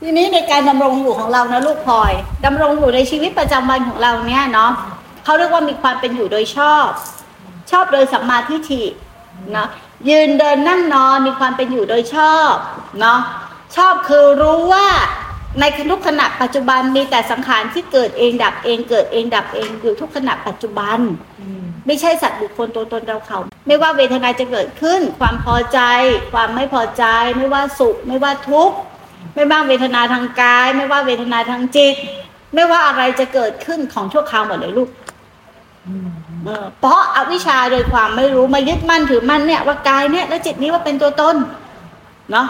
ทีนี้ในการดำรงอยู่ของเรานะลูกพลอยดำรงอยู่ในชีวิตประจำวันของเราเนี่ยเนาะเขาเรียกว่ามีความเป็นอยู่โดยชอบ ชอบโดยสัมมาทิฏฐิเนาะยืนเดินนั่งนอนมีความเป็นอยู่โดยชอบเนาะชอบคือรู้ว่าในทุกขณะปัจจุบันมีแต่สังขารที่เกิดเองดับเองเกิดเองดับเองอยู่ทุกขณะปัจจุบัน ไม่ใช่สัตว์บุคคลตัวตนเราเขา ไม่ว่าเวทนาจะเกิดขึ้น ความพอใจ ความไม่พอใจ ไม่ว่าสุข ไม่ว่าทุกข์ไม่ว่าเวทนาทางกาย ไม่ว่าเวทนาทางจิต ไม่ว่าอะไรจะเกิดขึ้นของชั่วคราวหมดเลยลูกเพราะอาวิชชาโดยความไม่รู้มายึดมั่นถือมั่นเนี่ยว่ากายเนี่ยและจิตนี้ว่าเป็นตัวตนเนาะ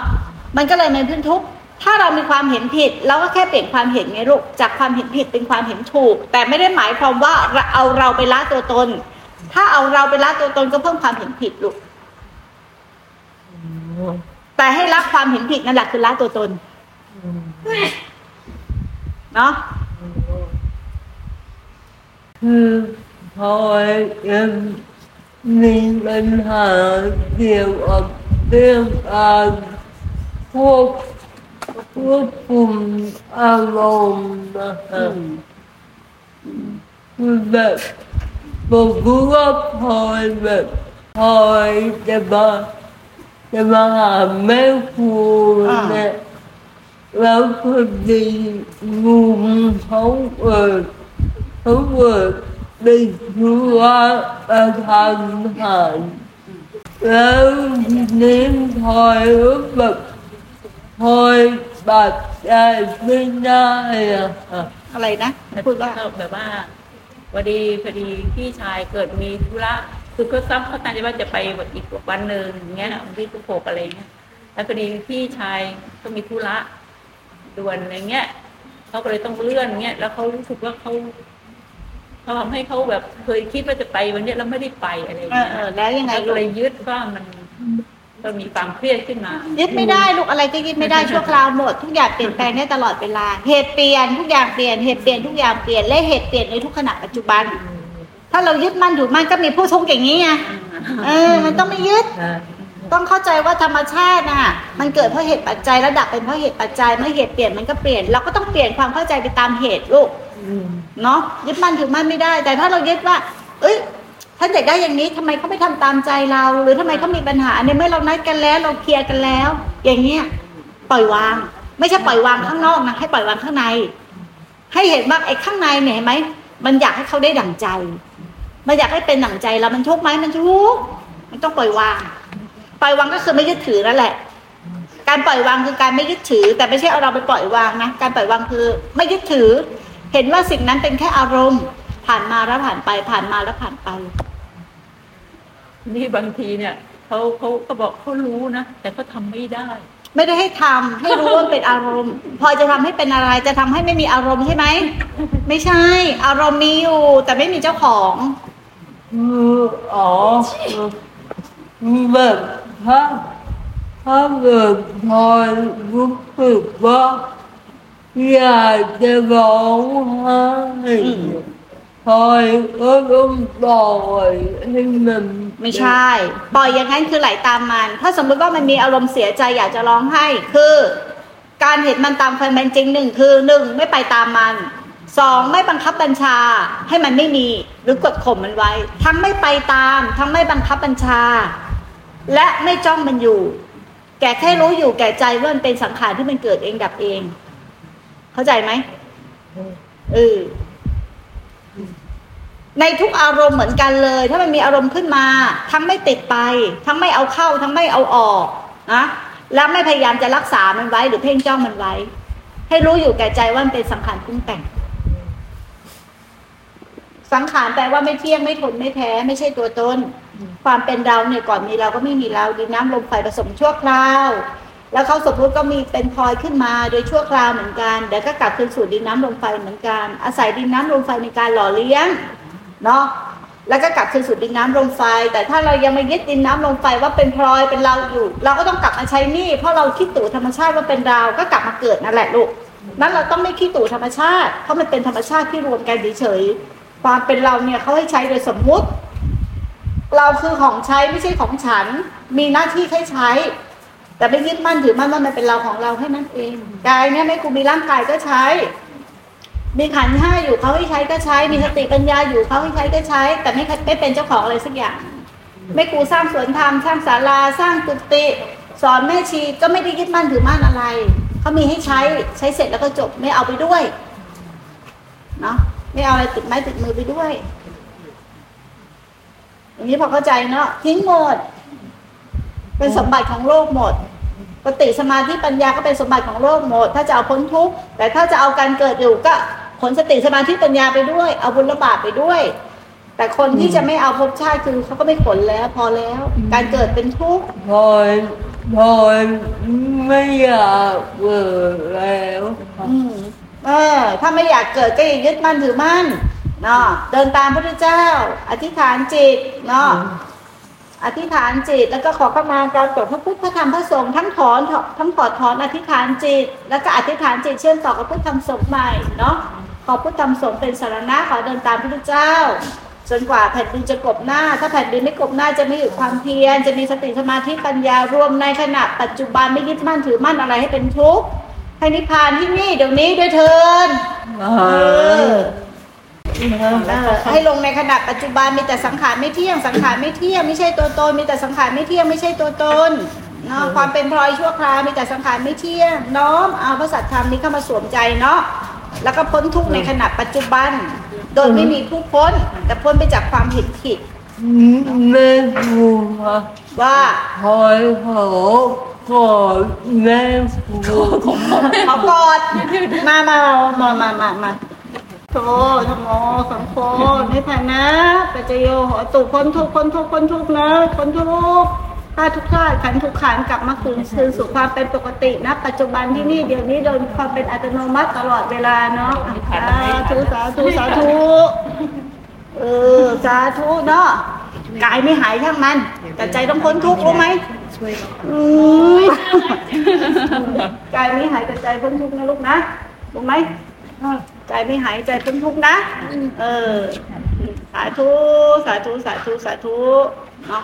มันก็เลยเป็นพื้นทุกข์ถ้าเรามีความเห็นผิดเราก็แค่เปลี่ยนความเห็นไงลูกจากความเห็นผิดเป็นความเห็นถูก แต่ไม่ได้หมายความว่าเอาเราไปละตัวตน ถ้าเอาเราไปละตัวตนก็เพิ่มความเห็นผิดลูกแต่ให้ละความเห็นผิดนั่นแหละคือละตัวตนเนาะคือพอยังมีปัญหาเกี่ยวกับเรื่องการควบควบคุมอารมณ์นะคะคือแบบ บอกว่าพอแบบพอจะมาจะมาหาแม่ครูเนี่ยแล้วพอดีงูเขาเปิดเขาเปิดเป็นธุระประทานหารแล้วทีนี้พลอยก็แบบพลอยบัดใจไม่ได้อะค่ะอะไรนะพูดว่าแบบว่า พอดีพอดีพี่ชายเกิดมีธุระคือเขาซ้ำเขาตั้งใจว่าจะไปอีกวันหนึ่งอย่างเงี้ยวันที่สิบหกอะไรเงี้ยแล้วพอดีพี่ชายก็มีธุระด่วนอะไรเงี้ยเขาก็เลยต้องเลื่อนเงี้ยแล้วเขารู้สึกว่าเขาเขาทำให้เขาแบบเคยคิดว่าจะไปวันนี้แล้วไม่ได้ไปอะไรเงี้ยแล้วยังไงก็เลยยึดว่ามัน ก็มีความเครียดขึ้นมา ยึดไม่ได้ลูกอะไรก็ยึดไม่ได้ชั่วคราวหมดทุกอย่างเปลี่ยนแปลงได้ตลอดเวลา เหตุเปลี่ยนทุกอย่างเปลี่ยนเหตุเปลี่ยนทุกอย่างเปลี่ยนและเหตุเปลี่ยนในทุกขณะปัจจุบัน ถ้าเรายึดมั่นอยู่มั่นก็มีผู้ทุกข์อย่างนี้ไงเออ มันต้องไม่ยึด ต้องเข้าใจว่าธรรมชาติน่ะ มันเกิดเพราะเหตุปัจจัยระดับเป็นเพราะเหตุปัจจัยเมื่อเหตุเปลี่ยนมันก็เปลี่ยนเราก็ต้องเปลี่ยนความเข้าใจไปตามเหตุลูกเนาะยึดมั่นถือมั่นไม่ได้ แต่ถ้าเรายึดว่า เอ้ย ท่านอยากได้อย่างนี้ทำไมเขาไม่ทำตามใจเรา หรือทำไมเขามีปัญหาในเมื่อเรานัดกันแล้ว เราเคลียร์กันแล้ว อย่างเงี้ยปล่อยวาง ไม่ใช่ปล่อยวางข้างนอกนะให้ปล่อยวางข้างใน ให้เห็นว่าไอ้ข้างในเนี่ยไหมมันอยากให้เขาได้ดั่งใจ มันอยากให้เป็นดั่งใจเรามันทุกไหมมันทุกมันต้องปล่อยวาง ปล่อยวางก็คือไม่ยึดถือนั่นแหละ การปล่อยวางคือการไม่ยึดถือ แต่ไม่ใช่เอาเราไปปล่อยวางนะการปล่อยวางคือ ไม่ยึดถือ เห็นว่าสิ่งนั้นเป็นแค่อารมณ์ ผ่านมาแล้วผ่านไป ผ่านมาแล้วผ่านไป นี่บางทีเนี่ยเขาเขาก็บอกเขารู้นะแต่เขาทาไม่ได้ ไม่ได้ให้ทำให้รู้ว่าเป็นอารมณ์ พอจะทำให้เป็นอะไรจะทำให้ไม่มีอารมณ์ใช่ไหมไม่ใช่ อารมณ์มีอยู่ แต่ไม่มีเจ้าของอ๋อแบบถ้าถ้าเกิดพอรู้สึกว่าอยากจะร้องไห้ พอยก็ต้องปล่อยให้มันไม่ใช่ ปล่อยอย่างนั้นคือไหลตามมัน ถ้าสมมติว่ามันมีอารมณ์เสียใจอยากจะร้องไห้คือ การเห็นมันตามความเป็นจริงหนึ่งคือหนึ่งไม่ไปตามมันสองไม่บังคับบัญชาให้มันไม่มีหรือกดข่มมันไว้ ทั้งไม่ไปตาม ทั้งไม่บังคับบัญชา และไม่จ้องมันอยู่ แก่แค่รู้อยู่แก่ใจว่ามันเป็นสังขารที่มันเกิดเองดับเอง เข้าใจไหมเออ ในทุกอารมณ์เหมือนกันเลย ถ้ามันมีอารมณ์ขึ้นมา ทั้งไม่ติดไป ทั้งไม่เอาเข้า ทั้งไม่เอาออกนะแล้วไม่พยายามจะรักษามันไว้ หรือเพ่งจ้องมันไว้ ให้รู้อยู่แก่ใจว่ามันเป็นสังขารปรุงแต่ง สังขารแปลว่าไม่เที่ยงไม่ทนไม่แท้ ไม่ใช่ตัวตนความเป็นเราเนี่ยก่อนมีเราก็ไม่มีเราดินน้ำลมไฟผสมชั่วคราว แล้วเขาสมมติก็มีเป็นพลอยขึ้นมาโดยชั่วคราวเหมือนกันเดี๋ยวก็กลับคืนสู่ดินน้ำลมไฟเหมือนกัน อาศัยดินน้ำลมไฟในการหล่อเลี้ยง เนาะแล้วก็กลับคืนสู่ดินน้ำลมไฟ แต่ถ้าเรายังไม่ยึดดินน้ำลมไฟว่าเป็นพลอยเป็นเราอยู่ เราก็ต้องกลับมาใช้นี่เพราะเราคิดตู่ธรรมชาติว่าเป็นเราก็กลับมาเกิดนั่นแหละลูกนั้นเราต้องไม่คิดตู่ธรรมชาติเพราะมันเป็นธรรมชาติที่รวมกันเฉยๆความเป็นเราเนี่ยเขาให้ใช้โดยสมมุติ เราคือของใช้ไม่ใช่ของฉัน มีหน้าที่แค่ใช้ แต่ไม่ยึดมั่นถือมั่นว่ามันเป็นเราของเราแค่นั้นเองกายเนี่ยไม่กูมีร่างกายก็ใช้ มีขันห้าอยู่เขาให้ใช้ก็ใช้ มีสติปัญญาอยู่เขาให้ใช้ก็ใช้ แต่ไม่ไม่เป็นเจ้าของอะไรสักอย่างไม่กูสร้างสวนธรรมสร้างศาลาสร้างกุฏิสอนแม่ชีก็ไม่ได้ยึดมั่นถือมั่นอะไรเขามีให้ใช้ใช้เสร็จแล้วก็จบไม่เอาไปด้วยเนาะไม่เอาอะไรติดไม้ติดมือไปด้วย อย่างนี้พอเข้าใจเนาะทิ้งหมด เป็นสมบัติของโลกหมดปฏิสมาธิปัญญาก็เป็นสมบัติของโลกหมด ถ้าจะเอาพ้นทุกข์แต่ถ้าจะเอาการเกิดอยู่ก็ นสติสมาธิปัญญาไปด้วย เอาบุญระบาปไปด้วย แต่คนที่จะไม่เอาภพชาติคือเขาก็ไม่ขนแล้ว พอแล้ว การเกิดเป็นทุกข์พอยพอยไม่อยากเกิดแล้วอืมเออ ถ้าไม่อยากเกิดก็อย่ายึดมั่นถือมั่นเนาะเดินตามพระพุทธเจ้า อธิษฐานจิตเนาะอธิษฐานจิตแล้วก็ขอเข้ามาการตรวจพระพุทธพระธรรมพระสงฆ์ทั้งถอนทั้งถอดถอนอธิษฐานจิต แล้วก็อธิษฐานจิตเชื่อมต่อกับพุทธธรรมสงฆ์ใหม่เนาะ ขอพุทธธรรมสงฆ์เป็นสารณะขอเดินตามพระพุทธเจ้า จนกว่าแผ่นดินจะกบหน้า ถ้าแผ่นดินไม่กบหน้าจะไม่หยุดความเพียรจะมีสติสมาธิปัญญารวมในขณะปัจจุบันไม่ยึดมั่นถือมั่นอะไรให้เป็นทุกข์ให้นิพพานที่นี่เดี๋ยวนี้ด้วยเถินอ่าเออเออให้ลงในขณะปัจจุบันมีแต่สังขารไม่เที่ยงสังขารไม่เที่ยงไม่ใช่ตัวตนมีแต่สังขารไม่เที่ยงไม่ใช่ตัวตนเนาะความเป็นพลอยชั่วคราวมีแต่สังขารไม่เที่ยงน้อมเอาพระสัจธรรมนี้เข้ามาสวมใจเนาะ แล้วก็พ้นทุกข์ในขณะปัจจุบัน โดยไม่มีผู้พ้น แต่พ้นไปจากความผิดผิดไม่พูดว่าว่าพอยขอขอแม่พูดขอกอดมามามามามามาโธธรรมโมสังโฆในฐานะปัจจโยโหตุพ้นทุกข์พ้นทุกข์พ้นทุกข์นะพ้นทุกข์ ถ้าทุกข์ท่าตุขันธ์ทุกขันธ์กลับมาคืนคืนสู่ความเป็นปกตินะปัจจุบันที่นี่เดี๋ยวนี้โดยความเป็นอัตโนมัติตลอดเวลาเนาะสาธุสาธุสาธุเออสาธุเนาะกายไม่หายช่างมัน แต่ใจต้องพ้นทุกข์รู้ไหมอืมกายไม่หายแต่ใจพ้นทุกข์นะลูกนะรู้ไหมใจไม่หายใจพ้นทุกข์นะ เออ สาธุสาธุสาธุสาธุเนาะ